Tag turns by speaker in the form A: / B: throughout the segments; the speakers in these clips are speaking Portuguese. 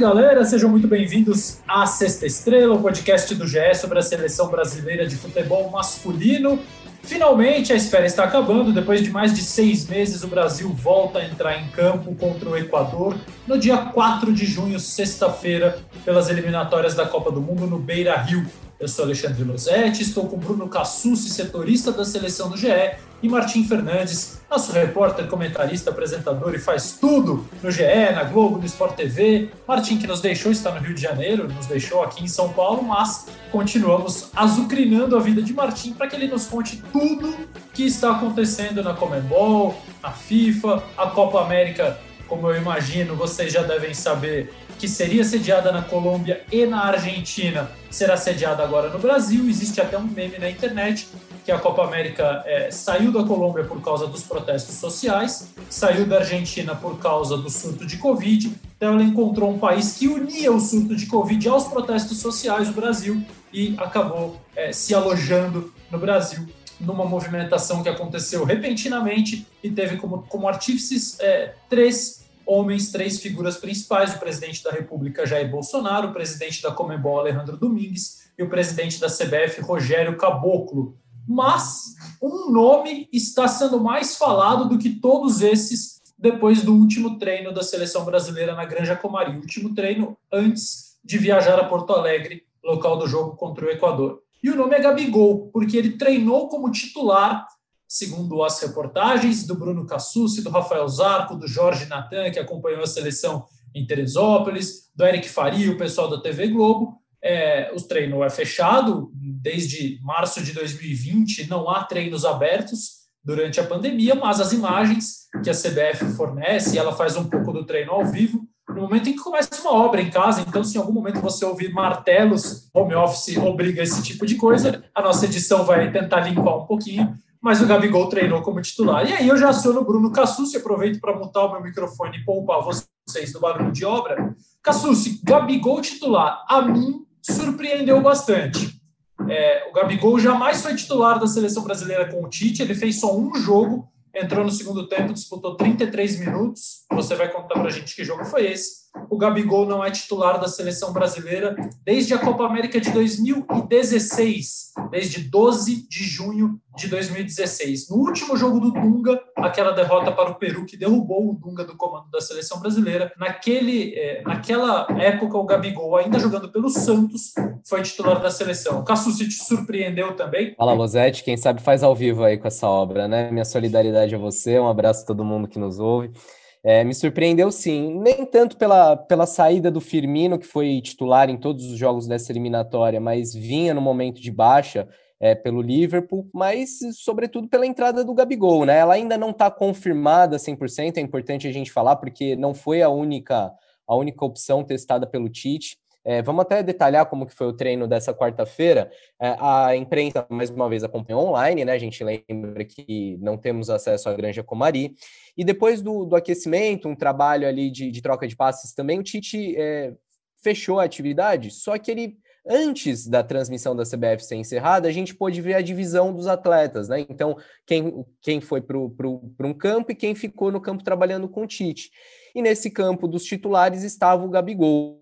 A: galera, sejam muito bem-vindos à Sexta Estrela, o podcast do GE sobre a seleção brasileira de futebol masculino. Finalmente a espera está acabando. Depois de mais de seis meses, o Brasil volta a entrar em campo contra o Equador no dia 4 de junho, sexta-feira, pelas eliminatórias da Copa do Mundo no Beira Rio. Eu sou Alexandre Losetti, estou com Bruno Cassucci, setorista da seleção do GE, e Martim Fernandes, nosso repórter, comentarista, apresentador e faz tudo no GE, na Globo, no Sport TV. Martim, que nos deixou, está no Rio de Janeiro, nos deixou aqui em São Paulo, mas continuamos azucrinando a vida de Martim para que ele nos conte tudo que está acontecendo na Comembol, na FIFA, a Copa América, como eu imagino, vocês já devem saber, que seria sediada na Colômbia e na Argentina, será sediada agora no Brasil. Existe até um meme na internet que a Copa América é, saiu da Colômbia por causa dos protestos sociais, saiu da Argentina por causa do surto de Covid. Então ela encontrou um país que unia o surto de Covid aos protestos sociais, o Brasil, e acabou é, se alojando no Brasil numa movimentação que aconteceu repentinamente e teve como, como artífices é, três homens, três figuras principais: o presidente da República, Jair Bolsonaro, o presidente da Comembol, Alejandro Domingues, e o presidente da CBF, Rogério Caboclo. Mas um nome está sendo mais falado do que todos esses depois do último treino da seleção brasileira na Granja Comari, último treino antes de viajar a Porto Alegre, local do jogo contra o Equador. E o nome é Gabigol, porque ele treinou como titular segundo as reportagens do Bruno Cassucci, do Rafael Zarco, do Jorge Natan, que acompanhou a seleção em Teresópolis, do Eric Faria, o pessoal da TV Globo. É, o treino é fechado desde março de 2020, não há treinos abertos durante a pandemia, mas as imagens que a CBF fornece, ela faz um pouco do treino ao vivo, no momento em que começa uma obra em casa, então se em algum momento você ouvir martelos, home office obriga esse tipo de coisa, a nossa edição vai tentar limpar um pouquinho, mas o Gabigol treinou como titular. E aí eu já aciono o Bruno Cassucci, aproveito para montar o meu microfone e poupar vocês do barulho de obra. Cassucci, Gabigol titular, a mim surpreendeu bastante. É, o Gabigol jamais foi titular da seleção brasileira com o Tite, ele fez só um jogo, entrou no segundo tempo, disputou 33 minutos. Você vai contar para a gente que jogo foi esse o Gabigol não é titular da seleção brasileira desde a Copa América de 2016, desde 12 de junho de 2016. No último jogo do Dunga, aquela derrota para o Peru que derrubou o Dunga do comando da seleção brasileira, naquele, é, naquela época o Gabigol, ainda jogando pelo Santos, foi titular da seleção. Cassucci te surpreendeu também?
B: Fala, Losete, quem sabe faz ao vivo aí com essa obra, né? Minha solidariedade a você, um abraço a todo mundo que nos ouve. É, me surpreendeu sim, nem tanto pela, pela saída do Firmino, que foi titular em todos os jogos dessa eliminatória, mas vinha no momento de baixa é, pelo Liverpool, mas sobretudo pela entrada do Gabigol, né? Ela ainda não está confirmada 100%, é importante a gente falar, porque não foi a única, a única opção testada pelo Tite. É, vamos até detalhar como que foi o treino dessa quarta-feira. É, a imprensa, mais uma vez, acompanhou online, né? A gente lembra que não temos acesso à Granja Comari. E depois do, do aquecimento, um trabalho ali de, de, troca de passes também, o Tite é, fechou a atividade, só que ele antes da transmissão da CBF ser encerrada, a gente pôde ver a divisão dos atletas, né? Então, quem, quem foi para um campo e quem ficou no campo trabalhando com o Tite. E nesse campo dos titulares estava o Gabigol.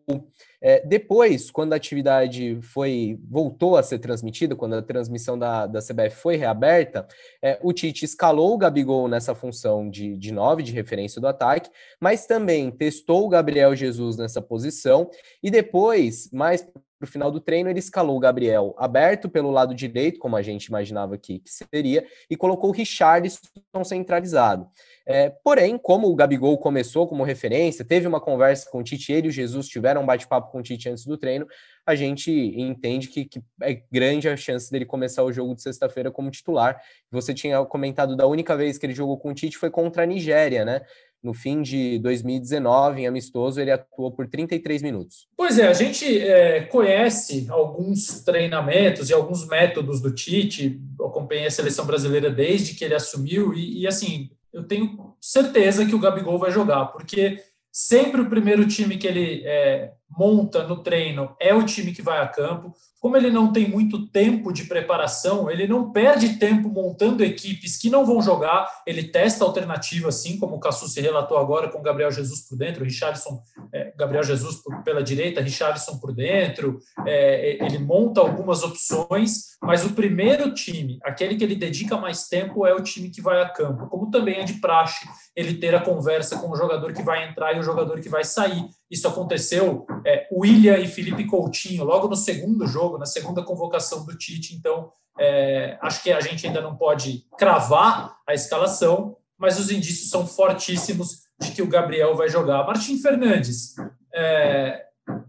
B: É, depois, quando a atividade foi voltou a ser transmitida, quando a transmissão da, da CBF foi reaberta, é, o Tite escalou o Gabigol nessa função de, de nove, de referência do ataque, mas também testou o Gabriel Jesus nessa posição, e depois, mais para o final do treino, ele escalou o Gabriel aberto pelo lado direito, como a gente imaginava que, que seria, e colocou o Richarlison centralizado. É, porém, como o Gabigol começou como referência, teve uma conversa com o Tite, ele e o Jesus tiveram um bate-papo com o Tite antes do treino, a gente entende que, que, é grande a chance dele começar o jogo de sexta-feira como titular. Você tinha comentado da única vez que ele jogou com o Tite foi contra a Nigéria, né? No fim de 2019, em amistoso, ele atuou por 33 minutos.
A: Pois é, a gente é, conhece alguns treinamentos e alguns métodos do Tite, acompanhei a seleção brasileira desde que ele assumiu, e, e assim, eu tenho certeza que o Gabigol vai jogar, porque sempre o primeiro time que ele é, monta no treino é o time que vai a campo. como ele não tem muito tempo de preparação, ele não perde tempo montando equipes que não vão jogar, ele testa alternativas, assim como o Cassu se relatou agora com Gabriel Jesus por dentro, Richardson, é, Gabriel Jesus por, pela direita, Richardson por dentro, é, ele monta algumas opções, mas o primeiro time, aquele que ele dedica mais tempo, é o time que vai a campo, como também é de praxe ele ter a conversa com o jogador que vai entrar e o jogador que vai sair. Isso aconteceu, é, William e Felipe Coutinho, logo no segundo jogo, na segunda convocação do Tite. Então, é, acho que a gente ainda não pode cravar a escalação, mas os indícios são fortíssimos de que o Gabriel vai jogar. Martim Fernandes, é,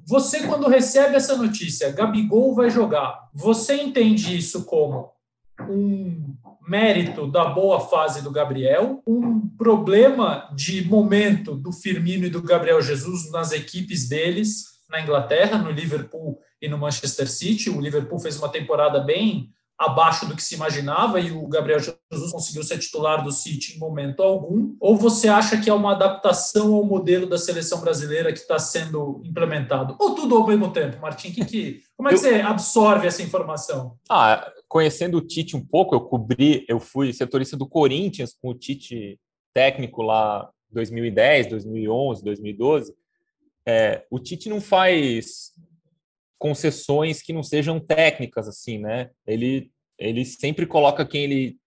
A: você quando recebe essa notícia, Gabigol vai jogar, você entende isso como um mérito da boa fase do Gabriel, um problema de momento do Firmino e do Gabriel Jesus nas equipes deles na Inglaterra, no Liverpool e no Manchester City. O Liverpool fez uma temporada bem abaixo do que se imaginava e o Gabriel Jesus conseguiu ser titular do City em momento algum? Ou você acha que é uma adaptação ao modelo da seleção brasileira que está sendo implementado? Ou tudo ao mesmo tempo, Martim? Que, que, como é que eu... você absorve essa informação?
C: Ah, conhecendo o Tite um pouco, eu cobri, eu fui setorista do Corinthians com o Tite técnico lá 2010, 2011, 2012. É, o Tite não faz concessões que não sejam técnicas assim, né? Ele ele sempre coloca quem ele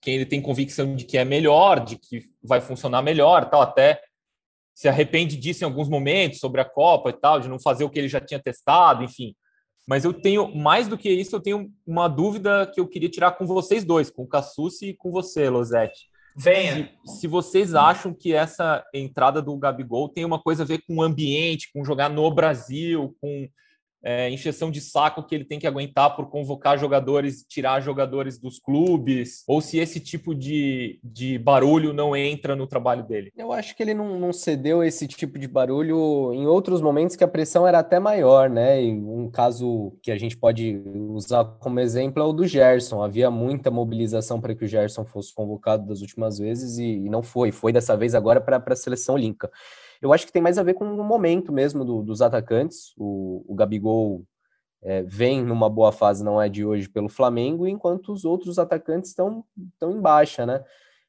C: quem ele tem convicção de que é melhor, de que vai funcionar melhor, tal, até se arrepende disso em alguns momentos sobre a Copa e tal, de não fazer o que ele já tinha testado, enfim. Mas eu tenho mais do que isso, eu tenho uma dúvida que eu queria tirar com vocês dois, com o Cassucci e com você, Losete.
A: Venha.
C: Se, se, vocês acham que essa entrada do Gabigol tem uma coisa a ver com o ambiente, com jogar no Brasil, com é, encheção de saco que ele tem que aguentar por convocar jogadores, tirar jogadores dos clubes, ou se esse tipo de, de barulho não entra no trabalho dele?
B: Eu acho que ele não, não cedeu esse tipo de barulho em outros momentos que a pressão era até maior, né? E um caso que a gente pode usar como exemplo é o do Gerson. Havia muita mobilização para que o Gerson fosse convocado das últimas vezes e, e não foi. Foi dessa vez agora para a seleção olímpica. Eu acho que tem mais a ver com o momento mesmo do, dos atacantes. O, o Gabigol é, vem numa boa fase, não é de hoje, pelo Flamengo, enquanto os outros atacantes estão em baixa, né?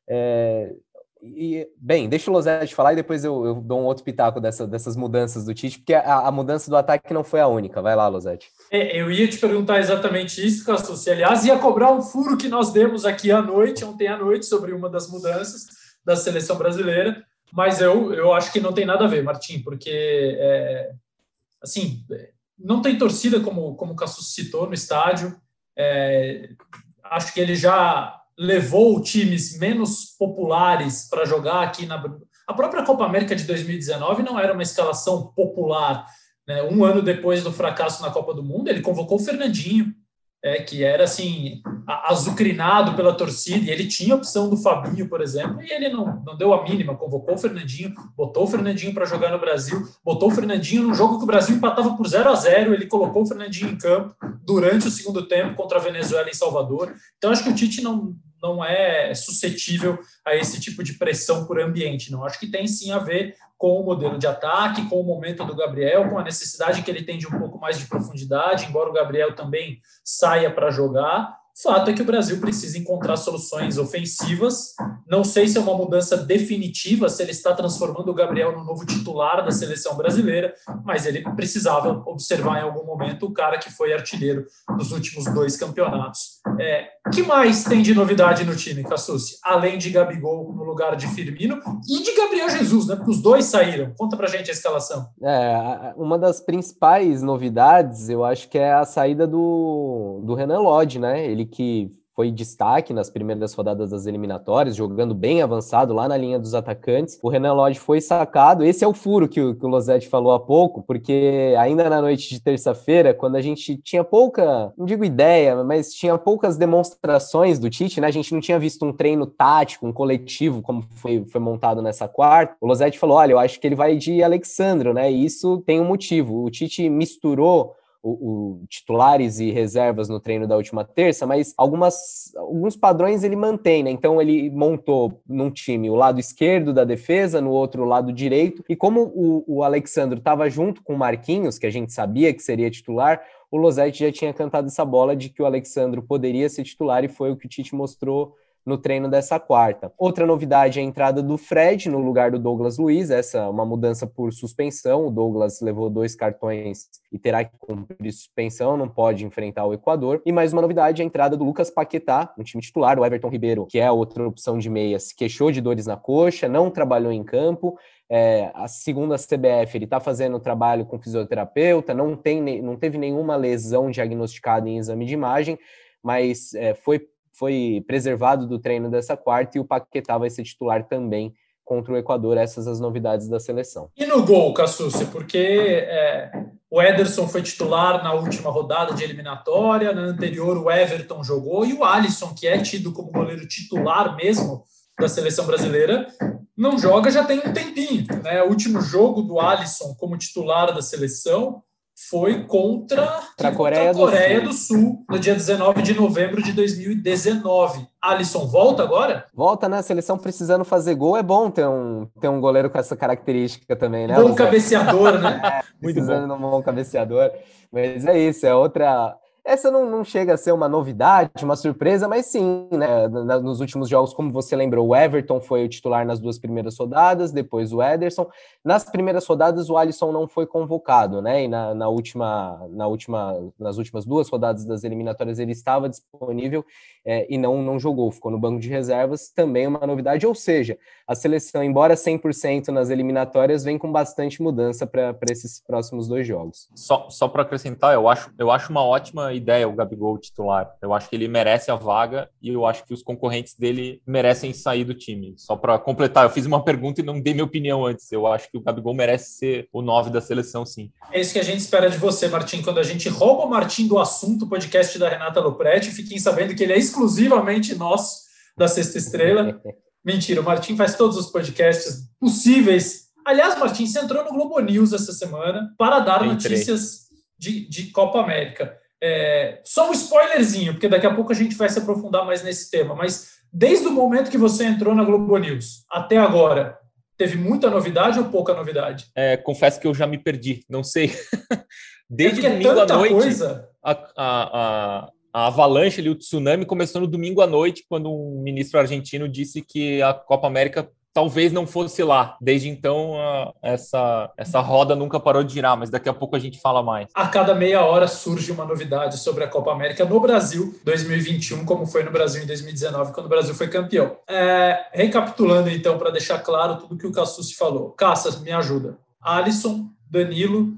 B: É, e, bem, deixa o Lozete falar e depois eu, eu, dou um outro pitaco dessa, dessas mudanças do Tite, porque a, a, mudança do ataque não foi a única. Vai lá, Lozete.
A: É, eu ia te perguntar exatamente isso, Cassus. aliás, ia cobrar um furo que nós demos aqui à noite, ontem à noite, sobre uma das mudanças da seleção brasileira. Mas eu, eu acho que não tem nada a ver, Martim, porque, é, assim, não tem torcida, como, como o Cassus citou, no estádio. É, acho que ele já levou times menos populares para jogar aqui na. A própria Copa América de 2019 não era uma escalação popular. Né? Um ano depois do fracasso na Copa do Mundo, ele convocou o Fernandinho, é, que era assim, azucrinado pela torcida, e ele tinha a opção do Fabinho, por exemplo, e ele não, não deu a mínima, convocou o Fernandinho, botou o Fernandinho para jogar no Brasil, botou o Fernandinho no jogo que o Brasil empatava por 0 a 0 ele colocou o Fernandinho em campo durante o segundo tempo contra a Venezuela em Salvador. Então, acho que o Tite não, não é suscetível a esse tipo de pressão por ambiente, não. Acho que tem sim a ver com o modelo de ataque, com o momento do Gabriel, com a necessidade que ele tem de um pouco mais de profundidade, embora o Gabriel também saia para jogar. Fato é que o Brasil precisa encontrar soluções ofensivas. Não sei se é uma mudança definitiva, se ele está transformando o Gabriel no novo titular da seleção brasileira, mas ele precisava observar em algum momento o cara que foi artilheiro dos últimos dois campeonatos. É, que mais tem de novidade no time, Cassucci? Além de Gabigol no lugar de Firmino e de Gabriel Jesus, né? Porque os dois saíram. Conta pra gente a escalação.
B: É, uma das principais novidades, eu acho que é a saída do, do Renan Lodge, né? Ele que foi destaque nas primeiras rodadas das eliminatórias, jogando bem avançado lá na linha dos atacantes. O Renan Lodge foi sacado. Esse é o furo que o, que o Losetti falou há pouco, porque ainda na noite de terça-feira, quando a gente tinha pouca, não digo ideia, mas tinha poucas demonstrações do Tite, né? A gente não tinha visto um treino tático, um coletivo, como foi, foi montado nessa quarta. O Losetti falou: olha, eu acho que ele vai de Alexandro, né? E isso tem um motivo. O Tite misturou o, o, titulares e reservas no treino da última terça, mas algumas, alguns padrões ele mantém, né? Então ele montou num time o lado esquerdo da defesa, no outro o lado direito, e como o, o Alexandre estava junto com o Marquinhos, que a gente sabia que seria titular, o Losetti já tinha cantado essa bola de que o Alexandre poderia ser titular e foi o que o Tite mostrou no treino dessa quarta. Outra novidade é a entrada do Fred no lugar do Douglas Luiz, essa é uma mudança por suspensão. O Douglas levou dois cartões e terá que cumprir suspensão, não pode enfrentar o Equador. E mais uma novidade, a entrada do Lucas Paquetá no time titular, o Everton Ribeiro, que é outra opção de meia, se queixou de dores na coxa, não trabalhou em campo. É, a segunda CBF, ele está fazendo trabalho com fisioterapeuta, não, tem, não teve nenhuma lesão diagnosticada em exame de imagem, mas é, foi foi preservado do treino dessa quarta e o Paquetá vai ser titular também contra o Equador. Essas as novidades da seleção.
A: E no gol, Cassucci, porque é, o Ederson foi titular na última rodada de eliminatória, na anterior o Everton jogou, e o Alisson, que é tido como goleiro titular mesmo da seleção brasileira, não joga já tem um tempinho. Né? O último jogo do Alisson como titular da seleção foi contra,
B: a Coreia,
A: do, Coreia Sul. do, Sul. no dia 19 de novembro de 2019. Alisson volta agora?
B: Volta, né? A seleção precisando fazer gol. É bom ter um, ter um goleiro com essa característica também, né?
A: Bom cabeceador, né?
B: É, precisando de um bom cabeceador. Mas é isso, é outra essa não, não, chega a ser uma novidade, uma surpresa, mas sim, né? Nos últimos jogos, como você lembrou, o Everton foi o titular nas duas primeiras rodadas, depois o Ederson. Nas primeiras rodadas, o Alisson não foi convocado, né? E na, na, última, na última, nas últimas duas rodadas das eliminatórias ele estava disponível é, e não, não jogou, ficou no banco de reservas, também uma novidade. Ou seja, a seleção, embora 100% nas eliminatórias, vem com bastante mudança para esses próximos dois jogos.
C: Só, só para acrescentar, eu acho, eu acho uma ótima ideia o Gabigol titular. Eu acho que ele merece a vaga e eu acho que os concorrentes dele merecem sair do time. Só para completar, eu fiz uma pergunta e não dei minha opinião antes. Eu acho que o Gabigol merece ser o 9 da seleção, sim.
A: É isso que a gente espera de você, Martim. Quando a gente rouba o Martim do assunto, podcast da Renata Lopretti, fiquem sabendo que ele é exclusivamente nosso da Sexta Estrela. Mentira, o Martim faz todos os podcasts possíveis. Aliás, Martim, você entrou no Globo News essa semana para dar notícias de, de Copa América. É, só um spoilerzinho, porque daqui a pouco a gente vai se aprofundar mais nesse tema, mas desde o momento que você entrou na Globo News até agora, teve muita novidade ou pouca novidade?
C: É, confesso que eu já me perdi, não sei. Desde é domingo à noite, coisa... a, a, a, a avalanche ali, o tsunami começou no domingo à noite, quando um ministro argentino disse que a Copa América talvez não fosse lá. Desde então, essa, essa roda nunca parou de girar, mas daqui a pouco a gente fala mais.
A: A cada meia hora surge uma novidade sobre a Copa América no Brasil 2021, como foi no Brasil em 2019, quando o Brasil foi campeão. É, recapitulando, então, para deixar claro tudo que o Cassus falou. Caças, me ajuda. Alisson, Danilo,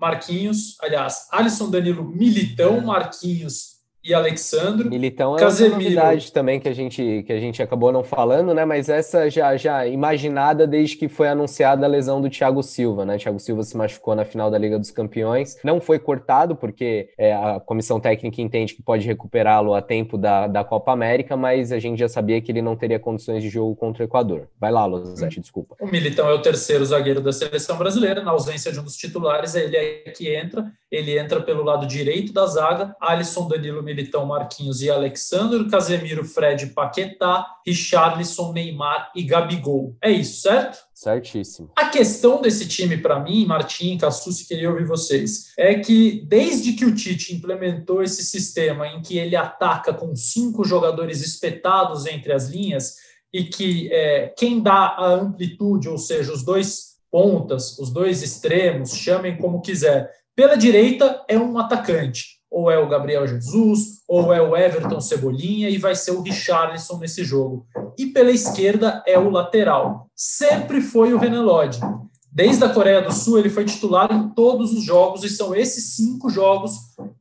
A: Marquinhos, aliás, Alisson, Danilo, Militão, Marquinhos, e Alexandro.
B: Militão é Casemiro. uma novidade também que a gente que a gente acabou não falando, né? Mas essa já já imaginada desde que foi anunciada a lesão do Thiago Silva, né? Thiago Silva se machucou na final da Liga dos Campeões, não foi cortado porque é, a comissão técnica entende que pode recuperá-lo a tempo da, da Copa América, mas a gente já sabia que ele não teria condições de jogo contra o Equador. Vai lá, Lozete, desculpa.
A: O Militão é o terceiro zagueiro da seleção brasileira, na ausência de um dos titulares, ele é que entra, ele entra pelo lado direito da zaga, Alisson, Danilo, Militão Marquinhos e Alexandre, Casemiro, Fred, Paquetá, Richarlison, Neymar e Gabigol. É isso, certo?
B: Certíssimo.
A: A questão desse time, para mim, Martim, Cassucci, queria ouvir vocês, é que desde que o Tite implementou esse sistema em que ele ataca com cinco jogadores espetados entre as linhas e que é, quem dá a amplitude, ou seja, os dois pontas, os dois extremos, chamem como quiser, pela direita é um atacante ou é o Gabriel Jesus, ou é o Everton Cebolinha, e vai ser o Richarlison nesse jogo. E pela esquerda é o lateral. Sempre foi o Renan Lodge. Desde a Coreia do Sul, ele foi titular em todos os jogos, e são esses cinco jogos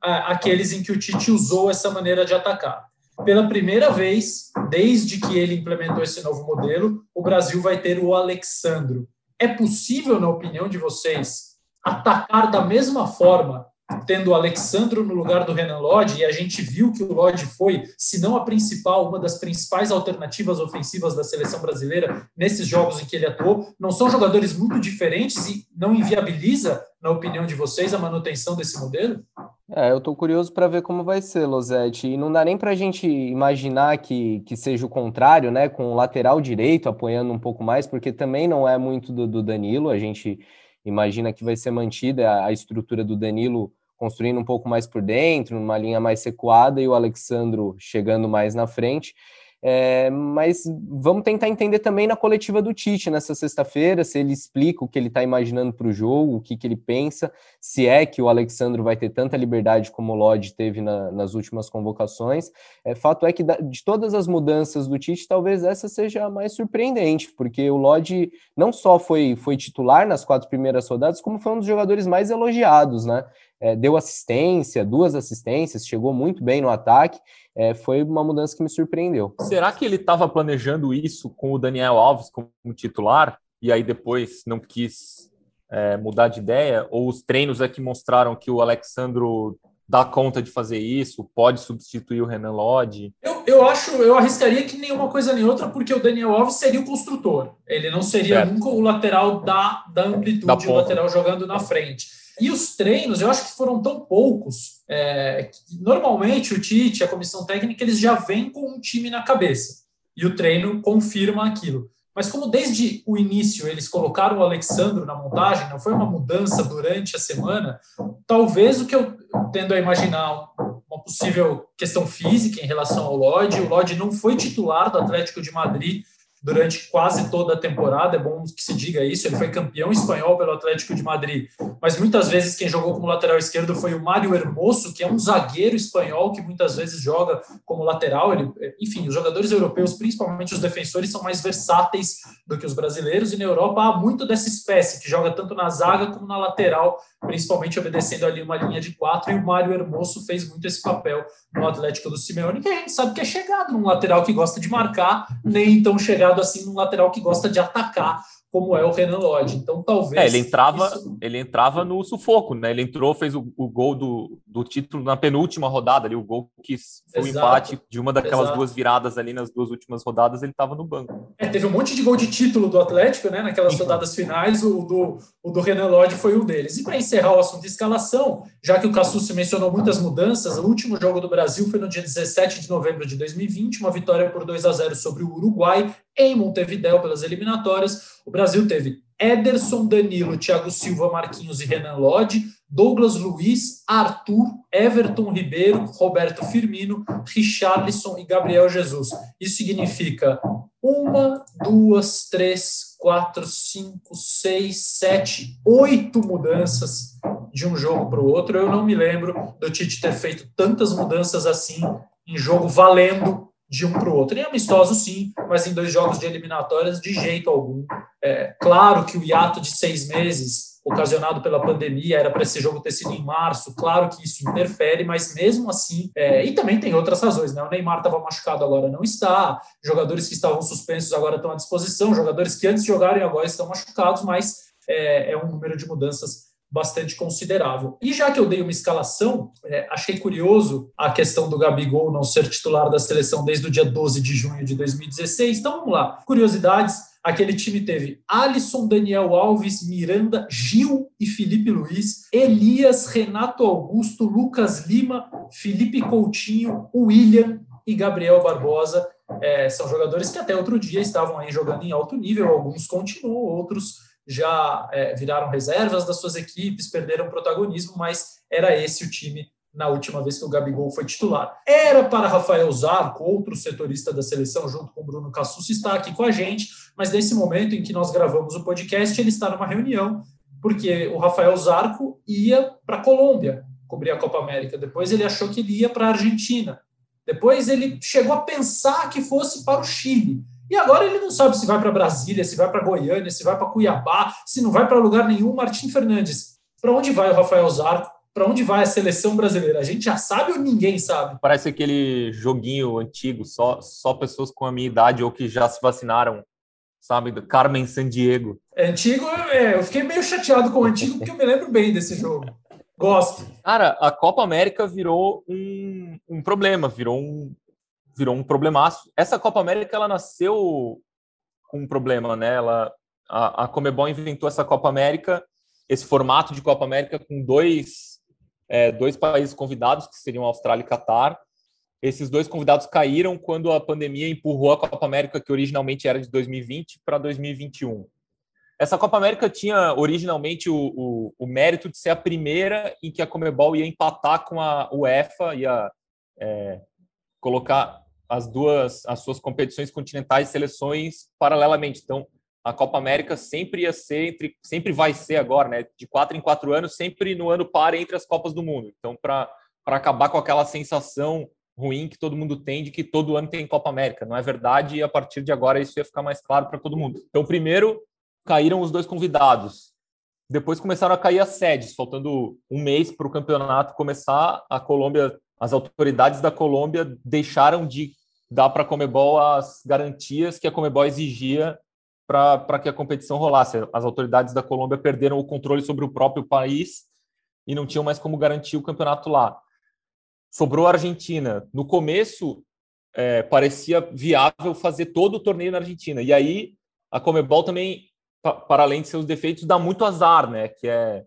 A: ah, aqueles em que o Tite usou essa maneira de atacar. Pela primeira vez, desde que ele implementou esse novo modelo, o Brasil vai ter o Alexandro. É possível, na opinião de vocês, atacar da mesma forma tendo o Alexandro no lugar do Renan Lodge, e a gente viu que o Lodge foi, se não a principal, uma das principais alternativas ofensivas da seleção brasileira nesses jogos em que ele atuou. Não são jogadores muito diferentes e não inviabiliza, na opinião de vocês, a manutenção desse modelo?
B: É, eu tô curioso para ver como vai ser, Losetti. E não dá nem para a gente imaginar que, que seja o contrário, né? Com o lateral direito apoiando um pouco mais, porque também não é muito do, do Danilo. A gente imagina que vai ser mantida a, estrutura do Danilo construindo um pouco mais por dentro, numa linha mais recuada, e o Alexandro chegando mais na frente. É, mas vamos tentar entender também na coletiva do Tite nessa sexta-feira, se ele explica o que ele está imaginando para o jogo, o que, que ele pensa, se é que o Alexandro vai ter tanta liberdade como o Lodge teve na, nas últimas convocações. É, fato é que de todas as mudanças do Tite, talvez essa seja a mais surpreendente, porque o Lodge não só foi, foi titular nas quatro primeiras rodadas, como foi um dos jogadores mais elogiados, né? É, deu assistência, duas assistências, chegou muito bem no ataque. É, foi uma mudança que me surpreendeu.
C: Será que ele estava planejando isso com o Daniel Alves como titular e aí depois não quis é, mudar de ideia? Ou os treinos é que mostraram que o Alexandro dá conta de fazer isso, pode substituir o Renan Lodge?
A: Eu, eu acho, eu arriscaria que nenhuma coisa nem outra, porque o Daniel Alves seria o construtor. Ele não seria certo. nunca o lateral da, da amplitude, da o lateral jogando na frente. E os treinos, eu acho que foram tão poucos. É, normalmente o Tite, a comissão técnica, eles já vêm com um time na cabeça. E o treino confirma aquilo. Mas como desde o início eles colocaram o Alexandro na montagem, não foi uma mudança durante a semana, talvez o que eu tendo a imaginar uma possível questão física em relação ao Lodge, o Lodge não foi titular do Atlético de Madrid durante quase toda a temporada, é bom que se diga isso, ele foi campeão espanhol pelo Atlético de Madrid, mas muitas vezes quem jogou como lateral esquerdo foi o Mário Hermoso, que é um zagueiro espanhol que muitas vezes joga como lateral, ele, enfim, os jogadores europeus, principalmente os defensores, são mais versáteis do que os brasileiros, e na Europa há muito dessa espécie, que joga tanto na zaga como na lateral, principalmente obedecendo ali uma linha de quatro, e o Mário Hermoso fez muito esse papel no Atlético do Simeone, que a gente sabe que é chegado num lateral que gosta de marcar, nem tão chegado assim num lateral que gosta de atacar como é o Renan Lodge. Então, talvez.
C: É, ele entrava, isso... ele entrava no sufoco, né? Ele entrou, fez o, o, gol do, do título na penúltima rodada ali, o gol que foi o empate de uma daquelas Exato. duas viradas ali nas duas últimas rodadas, ele estava no banco.
A: É, teve um monte de gol de título do Atlético, né? Naquelas rodadas finais, o do, o do Renan Lodge foi um deles. E para encerrar o assunto de escalação, já que o Cassucci mencionou muitas mudanças, o último jogo do Brasil foi no dia 17 de novembro de 2020, uma vitória por 2 a 0 sobre o Uruguai em Montevideo pelas eliminatórias. O Brasil teve Ederson, Danilo, Thiago Silva, Marquinhos e Renan Lodge, Douglas Luiz, Arthur, Everton Ribeiro, Roberto Firmino, Richarlison e Gabriel Jesus. Isso significa uma, duas, três, quatro, cinco, seis, sete, oito mudanças de um jogo para o outro. Eu não me lembro do Tite ter feito tantas mudanças assim em jogo valendo de um para o outro. Em amistoso, sim, mas em dois jogos de eliminatórias, de jeito algum. É, claro que o hiato de seis meses, ocasionado pela pandemia, era para esse jogo ter sido em março, claro que isso interfere, mas mesmo assim, é, e também tem outras razões, né? O Neymar estava machucado, agora não está, jogadores que estavam suspensos agora estão à disposição, jogadores que antes jogarem agora estão machucados, mas é, é um número de mudanças bastante considerável. E já que eu dei uma escalação, é, achei curioso a questão do Gabigol não ser titular da seleção desde o dia 12 de junho de 2016. Então vamos lá. Curiosidades: aquele time teve Alisson, Daniel Alves, Miranda, Gil e Felipe Luiz, Elias, Renato Augusto, Lucas Lima, Felipe Coutinho, William e Gabriel Barbosa. É, são jogadores que até outro dia estavam aí jogando em alto nível, alguns continuam, outros já é, viraram reservas das suas equipes, perderam protagonismo, mas era esse o time na última vez que o Gabigol foi titular. Era para Rafael Zarco, outro setorista da seleção, junto com o Bruno Cassus, está aqui com a gente, mas nesse momento em que nós gravamos o podcast, ele está numa reunião, porque o Rafael Zarco ia para a Colômbia cobrir a Copa América, depois ele achou que ele ia para a Argentina, depois ele chegou a pensar que fosse para o Chile, e agora ele não sabe se vai para Brasília, se vai para Goiânia, se vai para Cuiabá, se não vai para lugar nenhum. Martim Fernandes, para onde vai o Rafael Zarco? Para onde vai a seleção brasileira? A gente já sabe ou ninguém sabe?
C: Parece aquele joguinho antigo, só, só pessoas com a minha idade ou que já se vacinaram, sabe? Do Carmen Sandiego.
A: É antigo, é, eu fiquei meio chateado com o antigo porque eu me lembro bem desse jogo. Gosto.
C: Cara, a Copa América virou um, um problema, virou um, virou um problemaço. Essa Copa América ela nasceu com um problema, né? Ela, a, a Comebol inventou essa Copa América, esse formato de Copa América com dois é, dois países convidados, que seriam Austrália e Catar. Esses dois convidados caíram quando a pandemia empurrou a Copa América, que originalmente era de 2020, para 2021. Essa Copa América tinha originalmente o, o, o, mérito de ser a primeira em que a Comebol ia empatar com a UEFA, ia é, colocar as duas as suas competições continentais seleções paralelamente. Então, a Copa América sempre ia ser entre, sempre vai ser agora, né? De quatro em quatro anos, sempre no ano par entre as Copas do Mundo. Então, para acabar com aquela sensação ruim que todo mundo tem de que todo ano tem Copa América, não é verdade? E a partir de agora isso ia ficar mais claro para todo mundo. Então, primeiro caíram os dois convidados. Depois começaram a cair as sedes, faltando um mês para o campeonato começar. A Colômbia, as autoridades da Colômbia deixaram de dar para a Comebol as garantias que a Comebol exigia para que a competição rolasse. As autoridades da Colômbia perderam o controle sobre o próprio país e não tinham mais como garantir o campeonato lá. Sobrou a Argentina. No começo, é, parecia viável fazer todo o torneio na Argentina. E aí, a Comebol também, para além de seus defeitos, dá muito azar, né? Que é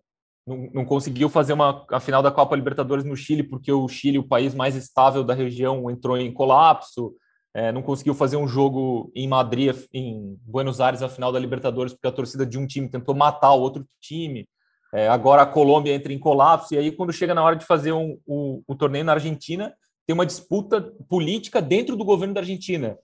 C: não, conseguiu fazer uma a final da Copa Libertadores no Chile porque o Chile, o país mais estável da região, entrou em colapso é, não conseguiu fazer um jogo em Madrid, em Buenos Aires, a final da Libertadores, porque a torcida de um time tentou matar o outro time. É, agora a Colômbia entra em colapso, e aí, quando chega na hora de fazer um, o, o torneio na Argentina, tem uma disputa política dentro do governo da Argentina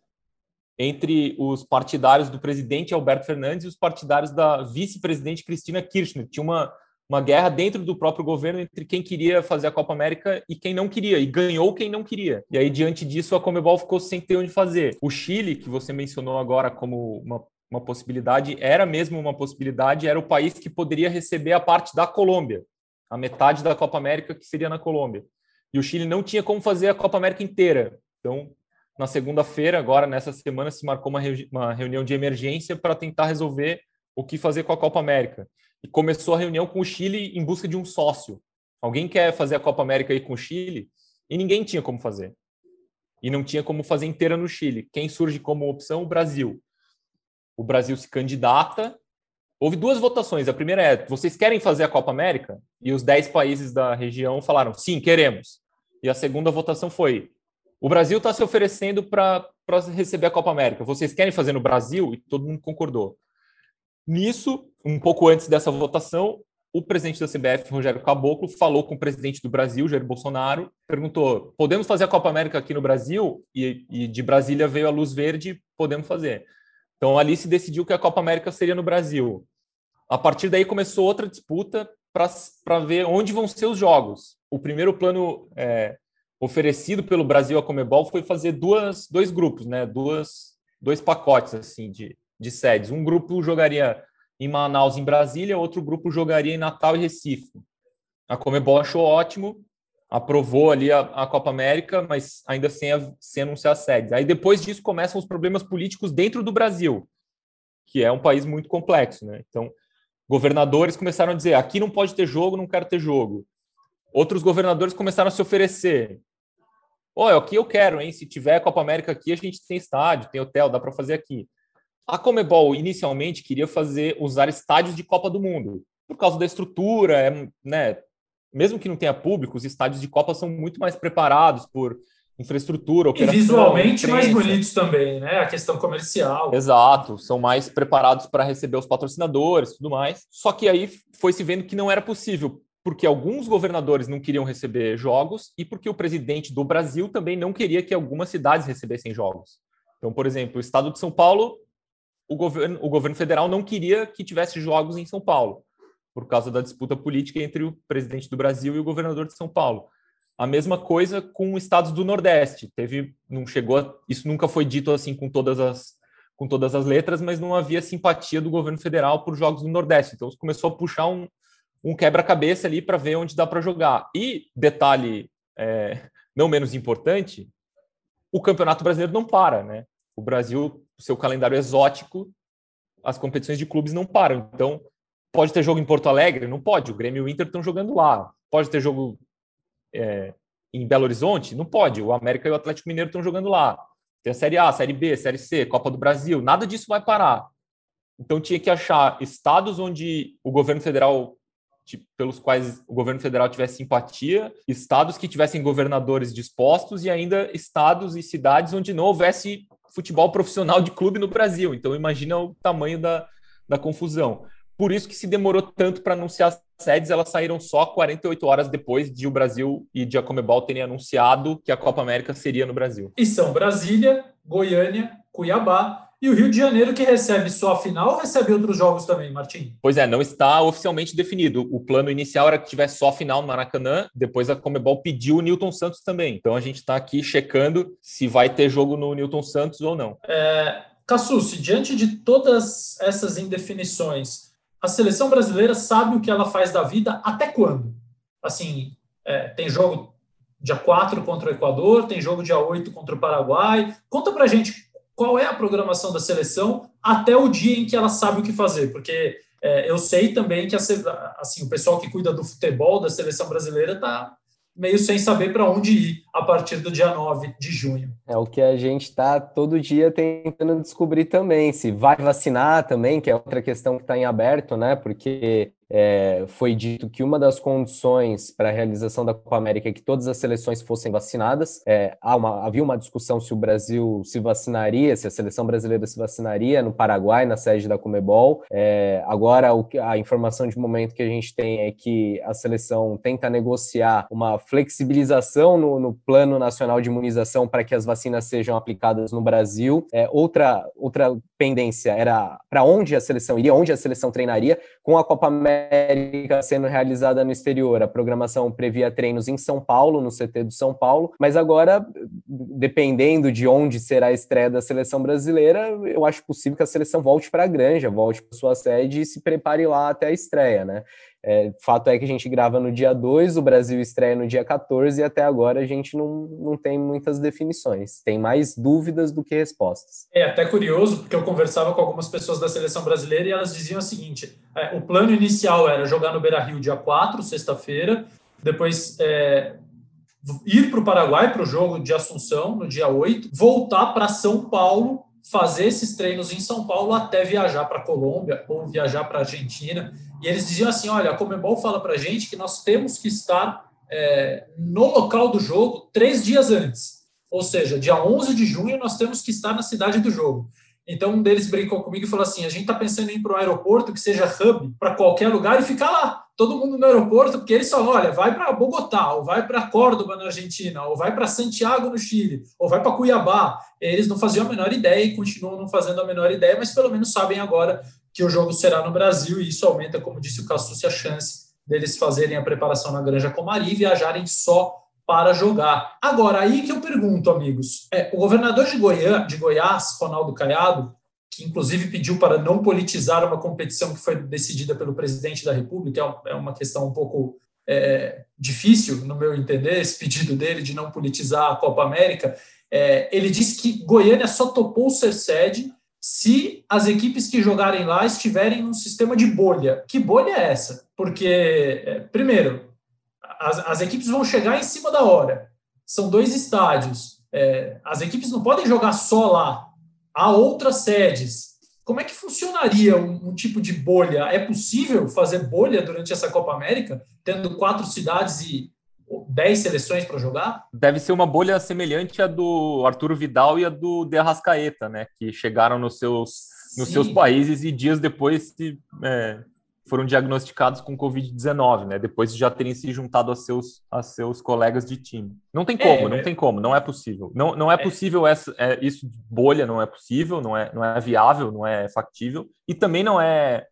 C: entre os partidários do presidente Alberto Fernandes e os partidários da vice-presidente Cristina Kirchner. Tinha uma, uma guerra dentro do próprio governo entre quem queria fazer a Copa América e quem não queria, e ganhou quem não queria. E aí, diante disso, a Comebol ficou sem ter onde fazer. O Chile, que você mencionou agora como uma, uma possibilidade, era mesmo uma possibilidade, era o país que poderia receber a parte da Colômbia, a metade da Copa América que seria na Colômbia. E o Chile não tinha como fazer a Copa América inteira. Então, na segunda-feira, agora nessa semana, se marcou uma, uma reunião de emergência para tentar resolver o que fazer com a Copa América e começou a reunião com o Chile em busca de um sócio. Alguém quer fazer a Copa América aí com o Chile? E ninguém tinha como fazer. E não tinha como fazer inteira no Chile. Quem surge como opção? O Brasil. O Brasil se candidata. Houve duas votações. A primeira é: vocês querem fazer a Copa América? E os dez países da região falaram: sim, queremos. E a segunda votação foi: o Brasil está se oferecendo para receber a Copa América. Vocês querem fazer no Brasil? E todo mundo concordou. Nisso, um pouco antes dessa votação, o presidente da CBF, Rogério Caboclo, falou com o presidente do Brasil, Jair Bolsonaro, perguntou: podemos fazer a Copa América aqui no Brasil? E, e, de Brasília veio a luz verde, podemos fazer. Então ali se decidiu que a Copa América seria no Brasil. A partir daí começou outra disputa para ver onde vão ser os jogos. O primeiro plano é, oferecido pelo Brasil à Comebol foi fazer duas, dois grupos, né? Duas, dois pacotes assim de, de sedes. Um grupo jogaria em Manaus, em Brasília, outro grupo jogaria em Natal e Recife. A Comebol achou ótimo, aprovou ali a, a Copa América, mas ainda sem, a, sem anunciar a sede. Aí depois disso começam os problemas políticos dentro do Brasil, que é um país muito complexo, né? Então, governadores começaram a dizer: aqui não pode ter jogo, não quero ter jogo. Outros governadores começaram a se oferecer. Olha, aqui eu quero, hein? Se tiver Copa América aqui, a gente tem estádio, tem hotel, dá para fazer aqui. A Comebol inicialmente queria fazer usar estádios de Copa do Mundo por causa da estrutura, é, né? Mesmo que não tenha público, os estádios de Copa são muito mais preparados por infraestrutura,
A: operação, e visualmente mais bonitos também, né? A questão comercial.
C: Exato, são mais preparados para receber os patrocinadores, tudo mais. Só que aí foi se vendo que não era possível, porque alguns governadores não queriam receber jogos e porque o presidente do Brasil também não queria que algumas cidades recebessem jogos. Então, por exemplo, o estado de São Paulo o governo, o governo federal não queria que tivesse jogos em São Paulo, por causa da disputa política entre o presidente do Brasil e o governador de São Paulo. A mesma coisa com estados do Nordeste. Teve, não chegou, a, isso nunca foi dito assim com todas as com todas as letras, mas não havia simpatia do governo federal por jogos do Nordeste. Então começou a puxar um, um quebra-cabeça ali para ver onde dá para jogar. E detalhe é, não menos importante, o Campeonato Brasileiro não para, né? O Brasil seu calendário exótico, as competições de clubes não param. Então, pode ter jogo em Porto Alegre? Não pode. O Grêmio e o Inter estão jogando lá. Pode ter jogo é, em Belo Horizonte? Não pode. O América e o Atlético Mineiro estão jogando lá. Tem a Série A, Série B, Série C, Copa do Brasil. Nada disso vai parar. Então, tinha que achar estados onde o governo federal pelos quais o governo federal tivesse simpatia, estados que tivessem governadores dispostos e ainda estados e cidades onde não houvesse futebol profissional de clube no Brasil. Então imagina o tamanho da, da confusão. Por isso que se demorou tanto para anunciar as sedes, elas saíram só 48 horas depois de o Brasil e de a Comebol terem anunciado que a Copa América seria no Brasil.
A: E são Brasília, Goiânia, Cuiabá e o Rio de Janeiro, que recebe só a final, recebe outros jogos também, Martim?
C: Pois é, não está oficialmente definido. O plano inicial era que tivesse só a final no Maracanã, depois a Comebol pediu o Newton Santos também. Então a gente está aqui checando se vai ter jogo no Newton Santos ou não.
A: É, Cassucci, diante de todas essas indefinições, a seleção brasileira sabe o que ela faz da vida até quando? Assim, é, tem jogo dia 4 contra o Equador, tem jogo dia 8 contra o Paraguai. Conta pra gente qual é a programação da seleção até o dia em que ela sabe o que fazer, porque é, eu sei também que a, assim, o pessoal que cuida do futebol da seleção brasileira está meio sem saber para onde ir a partir do dia 9 de junho.
B: É o que a gente está todo dia tentando descobrir também, se vai vacinar também, que é outra questão que está em aberto, né? Porque é, foi dito que uma das condições para a realização da Copa América é que todas as seleções fossem vacinadas. É, uma, havia uma discussão se o Brasil se vacinaria, se a seleção brasileira se vacinaria no Paraguai, na sede da Comebol. É, agora, o, a informação de momento que a gente tem é que a seleção tenta negociar uma flexibilização no, no plano nacional de imunização para que as vacinas sejam aplicadas no Brasil. É, outra, outra pendência era para onde a seleção iria, onde a seleção treinaria, com a Copa América América sendo realizada no exterior. A programação previa treinos em São Paulo, no CT do São Paulo, mas agora, dependendo de onde será a estreia da seleção brasileira, eu acho possível que a seleção volte para a Granja, volte para sua sede e se prepare lá até a estreia, né? É, fato é que a gente grava no dia 2, o Brasil estreia no dia 14 e até agora a gente não, não tem muitas definições. Tem mais dúvidas do que respostas.
A: É até curioso, porque eu conversava com algumas pessoas da seleção brasileira e elas diziam o seguinte: é, o plano inicial era jogar no Beira Rio dia 4, sexta-feira, depois é, ir para o Paraguai para o jogo de Assunção no dia 8, voltar para São Paulo fazer esses treinos em São Paulo até viajar para a Colômbia ou viajar para a Argentina. E eles diziam assim: olha, a Comebol fala para a gente que nós temos que estar é, no local do jogo três dias antes. Ou seja, dia 11 de junho nós temos que estar na cidade do jogo. Então um deles brincou comigo e falou assim: a gente está pensando em ir para um aeroporto que seja hub para qualquer lugar e ficar lá, todo mundo no aeroporto, porque eles falam: olha, vai para Bogotá, ou vai para Córdoba, na Argentina, ou vai para Santiago, no Chile, ou vai para Cuiabá. Eles não faziam a menor ideia e continuam não fazendo a menor ideia, mas pelo menos sabem agora que o jogo será no Brasil e isso aumenta, como disse o Cassucci, a chance deles fazerem a preparação na Granja Comari e viajarem só para jogar. Agora, aí que eu pergunto, amigos, é, o governador de, Goiás, de Goiás, Ronaldo Caiado, que inclusive pediu para não politizar uma competição que foi decidida pelo presidente da República, é, é uma questão um pouco é, difícil, no meu entender, esse pedido dele de não politizar a Copa América. É, ele disse que Goiânia só topou ser sede se as equipes que jogarem lá estiverem num sistema de bolha. Que bolha é essa? Porque, é, primeiro, as, as equipes vão chegar em cima da hora. São dois estádios. É, as equipes não podem jogar só lá. Há outras sedes. Como é que funcionaria um, um, tipo de bolha? É possível fazer bolha durante essa Copa América, tendo quatro cidades e dez seleções para jogar?
C: Deve ser uma bolha semelhante à do Arturo Vidal e a do De Arrascaeta, né? Que chegaram nos seus, nos seus países e dias depois se, é, foram diagnosticados com Covid-19, né? Depois de já terem se juntado a seus, a seus colegas de time. Não tem como, é, não é... tem como, não é possível. Não, não é, é. possível essa, é, isso de bolha, não é possível, não é, não é viável, não é factível. E também não é,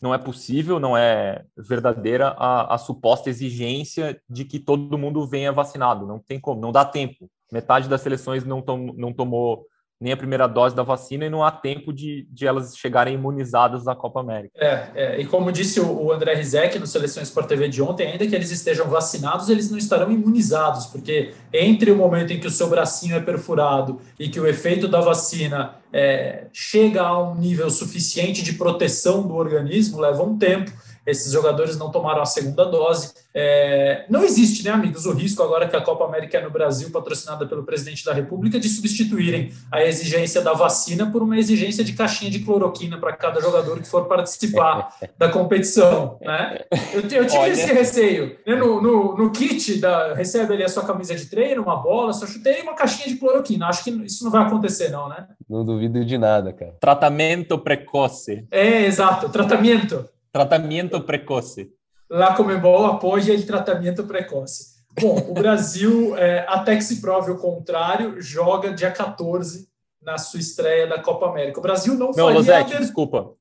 C: não é possível, não é verdadeira a, a suposta exigência de que todo mundo venha vacinado. Não tem como, não dá tempo. Metade das seleções não, tom, não tomou nem a primeira dose da vacina e não há tempo de, de elas chegarem imunizadas da Copa América.
A: É, é, e como disse o, o André Rizek no Seleção Sport TV de ontem, ainda que eles estejam vacinados, eles não estarão imunizados, porque entre o momento em que o seu bracinho é perfurado e que o efeito da vacina é, chega a um nível suficiente de proteção do organismo, leva um tempo esses jogadores não tomaram a segunda dose. É, não existe, né, amigos, o risco agora que a Copa América é no Brasil, patrocinada pelo presidente da República, de substituírem a exigência da vacina por uma exigência de caixinha de cloroquina para cada jogador que for participar da competição. Né? Eu, eu tive Olha... esse receio. Né? No, no, no, kit, da, recebe ali a sua camisa de treino, uma bola, sua chuteira e uma caixinha de cloroquina. Acho que isso não vai acontecer, não, né?
B: Não duvido de nada, cara.
C: Tratamento precoce.
A: É, exato, tratamento.
C: Tratamento precoce.
A: Lá Comebol apoia o tratamento precoce. Bom, o Brasil, é, até que se prove o contrário, joga dia 14 na sua estreia da Copa América. O Brasil não, não faria...
C: Losete, desculpa.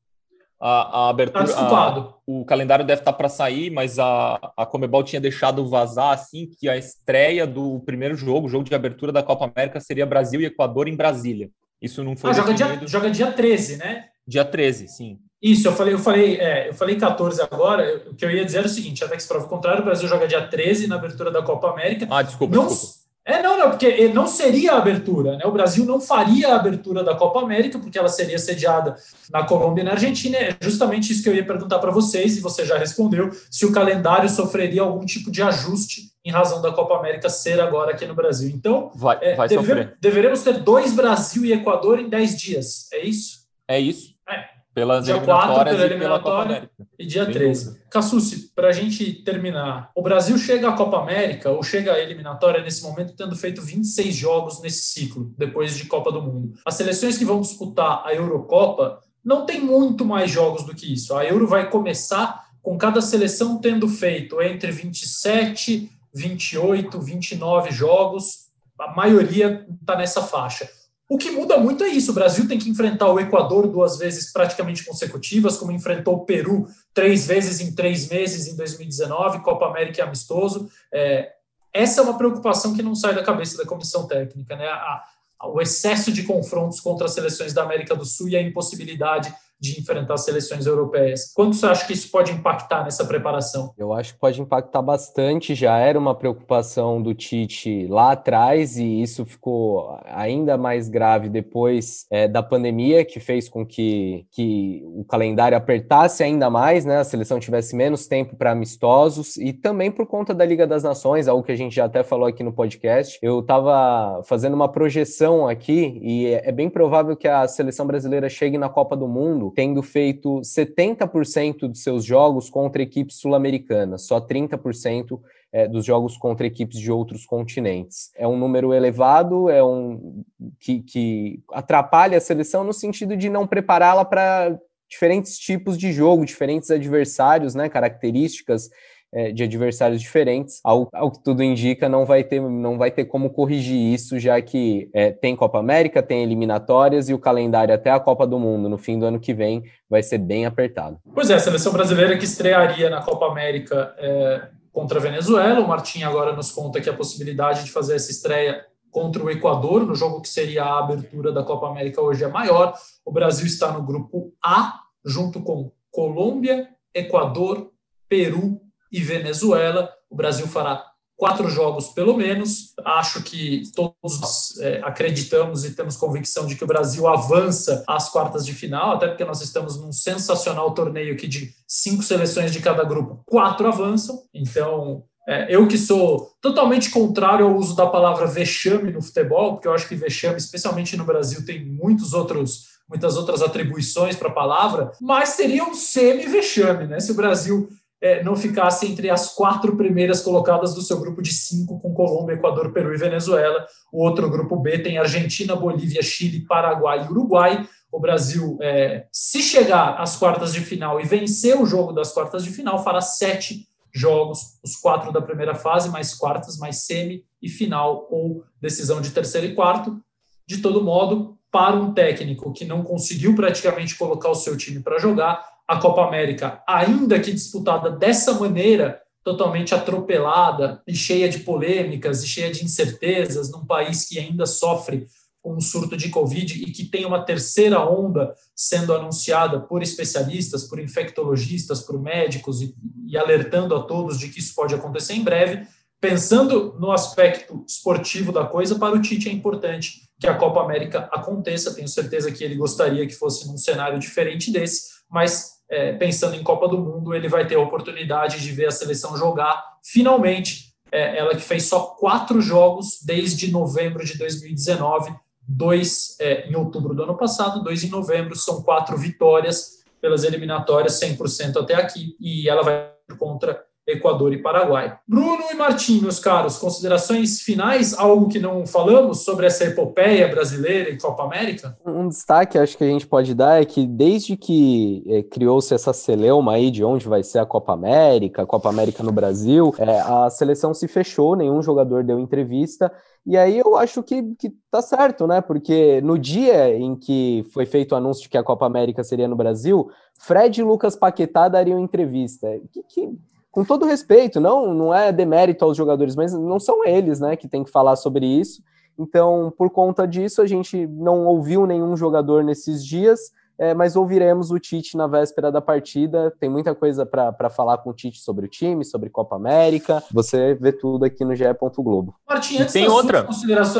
C: A, a abertura... Tá a, o calendário deve estar para sair, mas a, a Comebol tinha deixado vazar assim que a estreia do primeiro jogo, o jogo de abertura da Copa América, seria Brasil e Equador em Brasília. Isso não foi. Ah,
A: joga, dia, joga dia 13, né?
C: Dia 13, sim.
A: Isso, eu falei, eu falei, é, eu falei 14 agora. O que eu ia dizer era o seguinte: até que se prova o contrário, o Brasil joga dia 13 na abertura da Copa América.
C: Ah, desculpa, não, desculpa.
A: É, não, não, porque não seria a abertura, né? O Brasil não faria a abertura da Copa América, porque ela seria sediada na Colômbia e na Argentina. É justamente isso que eu ia perguntar para vocês, e você já respondeu, se o calendário sofreria algum tipo de ajuste em razão da Copa América ser agora aqui no Brasil. Então,
C: vai, é, vai deve,
A: deveremos ter dois Brasil e Equador em 10 dias, é isso?
C: É isso.
A: É.
C: Pelas
A: dia 4 pela eliminatória e, dia 13. Cassucci, para a gente terminar, o Brasil chega à Copa América ou chega à eliminatória nesse momento tendo feito 26 jogos nesse ciclo, depois de Copa do Mundo. As seleções que vão disputar a Eurocopa não tem muito mais jogos do que isso. A Euro vai começar com cada seleção tendo feito entre 27, 28, 29 jogos. A maioria está nessa faixa. O que muda muito é isso. O Brasil tem que enfrentar o Equador duas vezes praticamente consecutivas, como enfrentou o Peru três vezes em três meses em 2019, Copa América e amistoso. É, essa é uma preocupação que não sai da cabeça da comissão técnica, né? A, a, o excesso de confrontos contra as seleções da América do Sul e a impossibilidade de enfrentar seleções europeias. Quanto você acha que isso pode impactar nessa preparação?
B: Eu acho que pode impactar bastante. Já era uma preocupação do Tite lá atrás e isso ficou ainda mais grave depois é, da pandemia, que fez com que, que o calendário apertasse ainda mais, né? A seleção tivesse menos tempo para amistosos e também por conta da Liga das Nações, algo que a gente já até falou aqui no podcast. Eu estava fazendo uma projeção aqui e é, é bem provável que a seleção brasileira chegue na Copa do Mundo tendo feito 70% dos seus jogos contra equipes sul-americanas, só 30% é, dos jogos contra equipes de outros continentes. É um número elevado, é um que, que atrapalha a seleção no sentido de não prepará-la para diferentes tipos de jogo, diferentes adversários, né, características é, de adversários diferentes. Ao, ao, que tudo indica, não vai ter, não vai ter como corrigir isso, já que é, tem Copa América, tem eliminatórias e o calendário até a Copa do Mundo no fim do ano que vem vai ser bem apertado.
A: Pois é, a seleção brasileira que estrearia na Copa América é, contra a Venezuela. O Martim agora nos conta que a possibilidade de fazer essa estreia contra o Equador, no jogo que seria a abertura da Copa América hoje é maior. O Brasil está no grupo A, junto com Colômbia, Equador, Peru e Venezuela. O Brasil fará quatro jogos pelo menos. Acho que todos é, acreditamos e temos convicção de que o Brasil avança às quartas de final, até porque nós estamos num sensacional torneio que de cinco seleções de cada grupo, quatro avançam. Então, é, eu que sou totalmente contrário ao uso da palavra vexame no futebol, porque eu acho que vexame, especialmente no Brasil, tem muitos outros muitas outras atribuições para a palavra, mas seria um semi-vexame, né? Se o Brasil é, não ficasse entre as quatro primeiras colocadas do seu grupo de cinco, com Colômbia, Equador, Peru e Venezuela. O outro grupo B tem Argentina, Bolívia, Chile, Paraguai e Uruguai. O Brasil, é, se chegar às quartas de final e vencer o jogo das quartas de final, fará sete jogos, os quatro da primeira fase, mais quartas, mais semi e final, ou decisão de terceiro e quarto. De todo modo, para um técnico que não conseguiu praticamente colocar o seu time para jogar, a Copa América, ainda que disputada dessa maneira, totalmente atropelada e cheia de polêmicas e cheia de incertezas, num país que ainda sofre com um surto de Covid e que tem uma terceira onda sendo anunciada por especialistas, por infectologistas, por médicos e, e alertando a todos de que isso pode acontecer em breve. Pensando no aspecto esportivo da coisa, para o Tite é importante que a Copa América aconteça. Tenho certeza que ele gostaria que fosse num cenário diferente desse, mas é, pensando em Copa do Mundo, ele vai ter a oportunidade de ver a seleção jogar finalmente. É, ela que fez só quatro jogos desde novembro de 2019, dois é, em outubro do ano passado, dois em novembro, são quatro vitórias pelas eliminatórias 100% até aqui, e ela vai contra Equador e Paraguai. Bruno e Martim, meus caros, considerações finais, algo que não falamos sobre essa epopeia brasileira e Copa América?
B: Um destaque, acho que a gente pode dar é que desde que é, criou-se essa celeuma aí de onde vai ser a Copa América, a Copa América no Brasil, é, a seleção se fechou, nenhum jogador deu entrevista, e aí eu acho que, que tá certo, né? Porque no dia em que foi feito o anúncio de que a Copa América seria no Brasil, Fred e Lucas Paquetá dariam entrevista. Que, que com todo respeito, não, não é demérito aos jogadores, mas não são eles, né, que tem que falar sobre isso. Então, por conta disso, a gente não ouviu nenhum jogador nesses dias, é, mas ouviremos o Tite na véspera da partida. Tem muita coisa para falar com o Tite sobre o time, sobre Copa América. Você vê tudo aqui no GE. Globo.
A: Martim, antes, tem outra.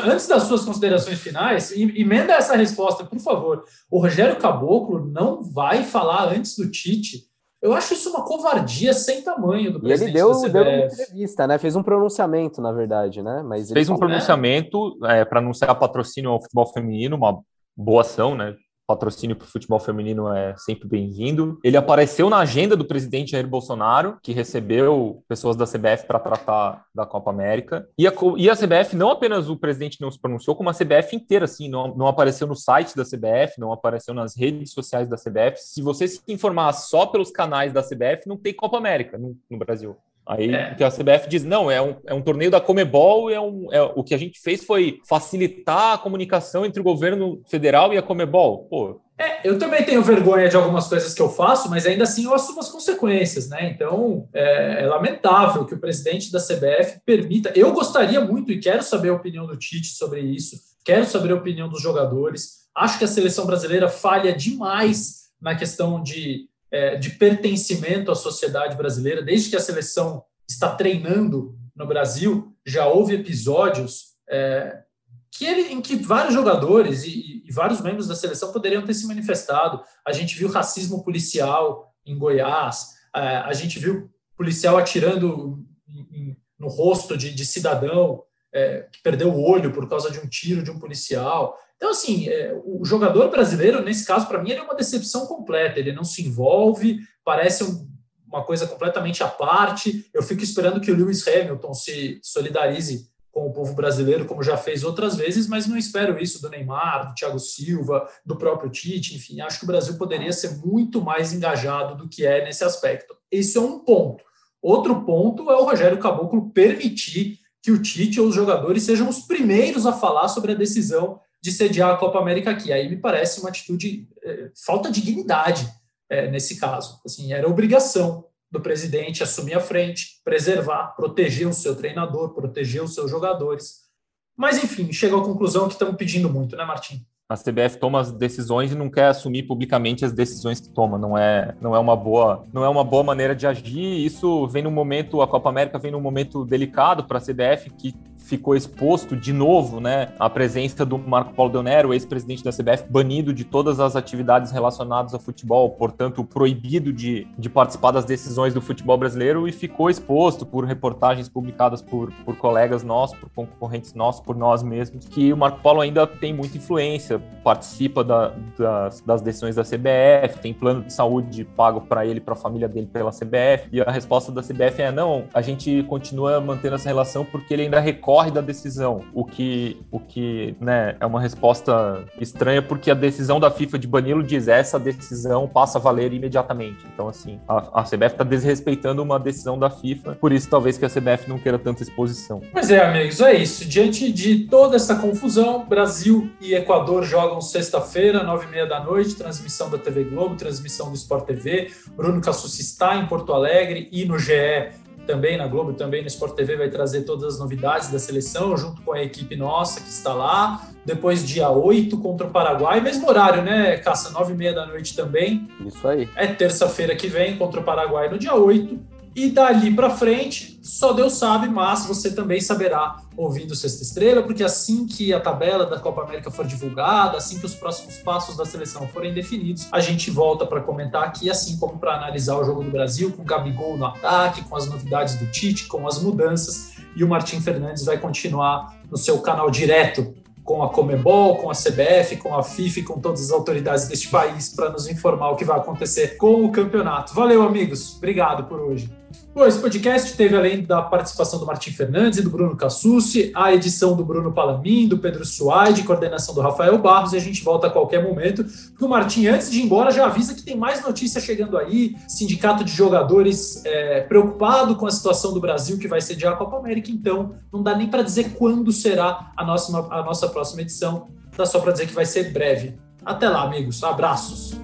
A: antes das suas considerações finais, emenda essa resposta, por favor. O Rogério Caboclo não vai falar antes do Tite eu acho isso uma covardia sem tamanho do presidente.
B: E ele deu, deu uma entrevista, né? Fez um pronunciamento, na verdade, né?
C: Mas fez um falou, pronunciamento é, para anunciar patrocínio ao futebol feminino, uma boa ação, né? Patrocínio para o futebol feminino é sempre bem-vindo. Ele apareceu na agenda do presidente Jair Bolsonaro, que recebeu pessoas da CBF para tratar da Copa América. E a, e a, CBF, não apenas o presidente não se pronunciou, como a CBF inteira, assim, não, não apareceu no site da CBF, não apareceu nas redes sociais da CBF. Se você se informar só pelos canais da CBF, não tem Copa América no, no Brasil. Aí é. que a CBF diz, não, é um, é um torneio da Comebol, é um, é, o que a gente fez foi facilitar a comunicação entre o governo federal e a Comebol. Pô.
A: É, eu também tenho vergonha de algumas coisas que eu faço, mas ainda assim eu assumo as consequências, né? Então é, é lamentável que o presidente da CBF permita. Eu gostaria muito e quero saber a opinião do Tite sobre isso, quero saber a opinião dos jogadores. Acho que a seleção brasileira falha demais na questão de de pertencimento à sociedade brasileira, desde que a seleção está treinando no Brasil, já houve episódios é, que ele, em que vários jogadores e, e, vários membros da seleção poderiam ter se manifestado. A gente viu racismo policial em Goiás, é, a gente viu policial atirando em, em, no rosto de, de cidadão é, que perdeu o olho por causa de um tiro de um policial. Então, assim, é, o jogador brasileiro, nesse caso, para mim, ele é uma decepção completa. Ele não se envolve, parece um, uma coisa completamente à parte. Eu fico esperando que o Lewis Hamilton se solidarize com o povo brasileiro, como já fez outras vezes, mas não espero isso do Neymar, do Thiago Silva, do próprio Tite. Enfim, acho que o Brasil poderia ser muito mais engajado do que é nesse aspecto. Esse é um ponto. Outro ponto é o Rogério Caboclo permitir que o Tite ou os jogadores sejam os primeiros a falar sobre a decisão de sediar a Copa América aqui. Aí me parece uma atitude, é, falta dignidade é, nesse caso. Assim, era obrigação do presidente assumir a frente, preservar, proteger o seu treinador, proteger os seus jogadores. Mas, enfim, chega à conclusão que estamos pedindo muito, né, Martim?
C: A CBF toma as decisões e não quer assumir publicamente as decisões que toma. Não é, não é uma boa, não é uma boa maneira de agir. Isso vem num momento, a Copa América vem num momento delicado para a CBF que ficou exposto de novo, né, à presença do Marco Paulo Del Nero, ex-presidente da CBF, banido de todas as atividades relacionadas ao futebol, portanto proibido de, de participar das decisões do futebol brasileiro e ficou exposto por reportagens publicadas por, por colegas nossos, por concorrentes nossos, por nós mesmos, que o Marco Paulo ainda tem muita influência, participa da, das, das decisões da CBF, tem plano de saúde pago para ele, para a família dele pela CBF, e a resposta da CBF é não, a gente continua mantendo essa relação porque ele ainda recorre decorre da decisão, o que, o que né, é uma resposta estranha, porque a decisão da FIFA de Banilo diz essa decisão passa a valer imediatamente. Então, assim, a, a CBF está desrespeitando uma decisão da FIFA, por isso talvez que a CBF não queira tanta exposição.
A: Pois é, amigos, é isso. Diante de toda essa confusão, Brasil e Equador jogam sexta-feira, nove e meia da noite, transmissão da TV Globo, transmissão do Sport TV. Bruno Cassucci está em Porto Alegre e no GE também na Globo, também no Sport TV, vai trazer todas as novidades da seleção, junto com a equipe nossa que está lá. Depois, dia 8 contra o Paraguai, mesmo horário, né, Caça? 9 e meia da noite também.
B: Isso aí.
A: É terça-feira que vem contra o Paraguai no dia 8. E dali para frente, só Deus sabe, mas você também saberá ouvindo Sexta Estrela, porque assim que a tabela da Copa América for divulgada, assim que os próximos passos da seleção forem definidos, a gente volta para comentar aqui, assim como para analisar o jogo do Brasil, com o Gabigol no ataque, com as novidades do Tite, com as mudanças, e o Martim Fernandes vai continuar no seu canal direto com a Comebol, com a CBF, com a FIFA com todas as autoridades deste país para nos informar o que vai acontecer com o campeonato. Valeu, amigos. Obrigado por hoje. Bom, esse podcast teve, além da participação do Martim Fernandes e do Bruno Cassucci, a edição do Bruno Palamin, do Pedro Suaide, coordenação do Rafael Barros, e a gente volta a qualquer momento, porque o Martim, antes de ir embora, já avisa que tem mais notícia chegando aí, sindicato de jogadores é, preocupado com a situação do Brasil, que vai sediar a Copa América, então não dá nem para dizer quando será a nossa, a nossa próxima edição, dá só para dizer que vai ser breve. Até lá, amigos. Abraços.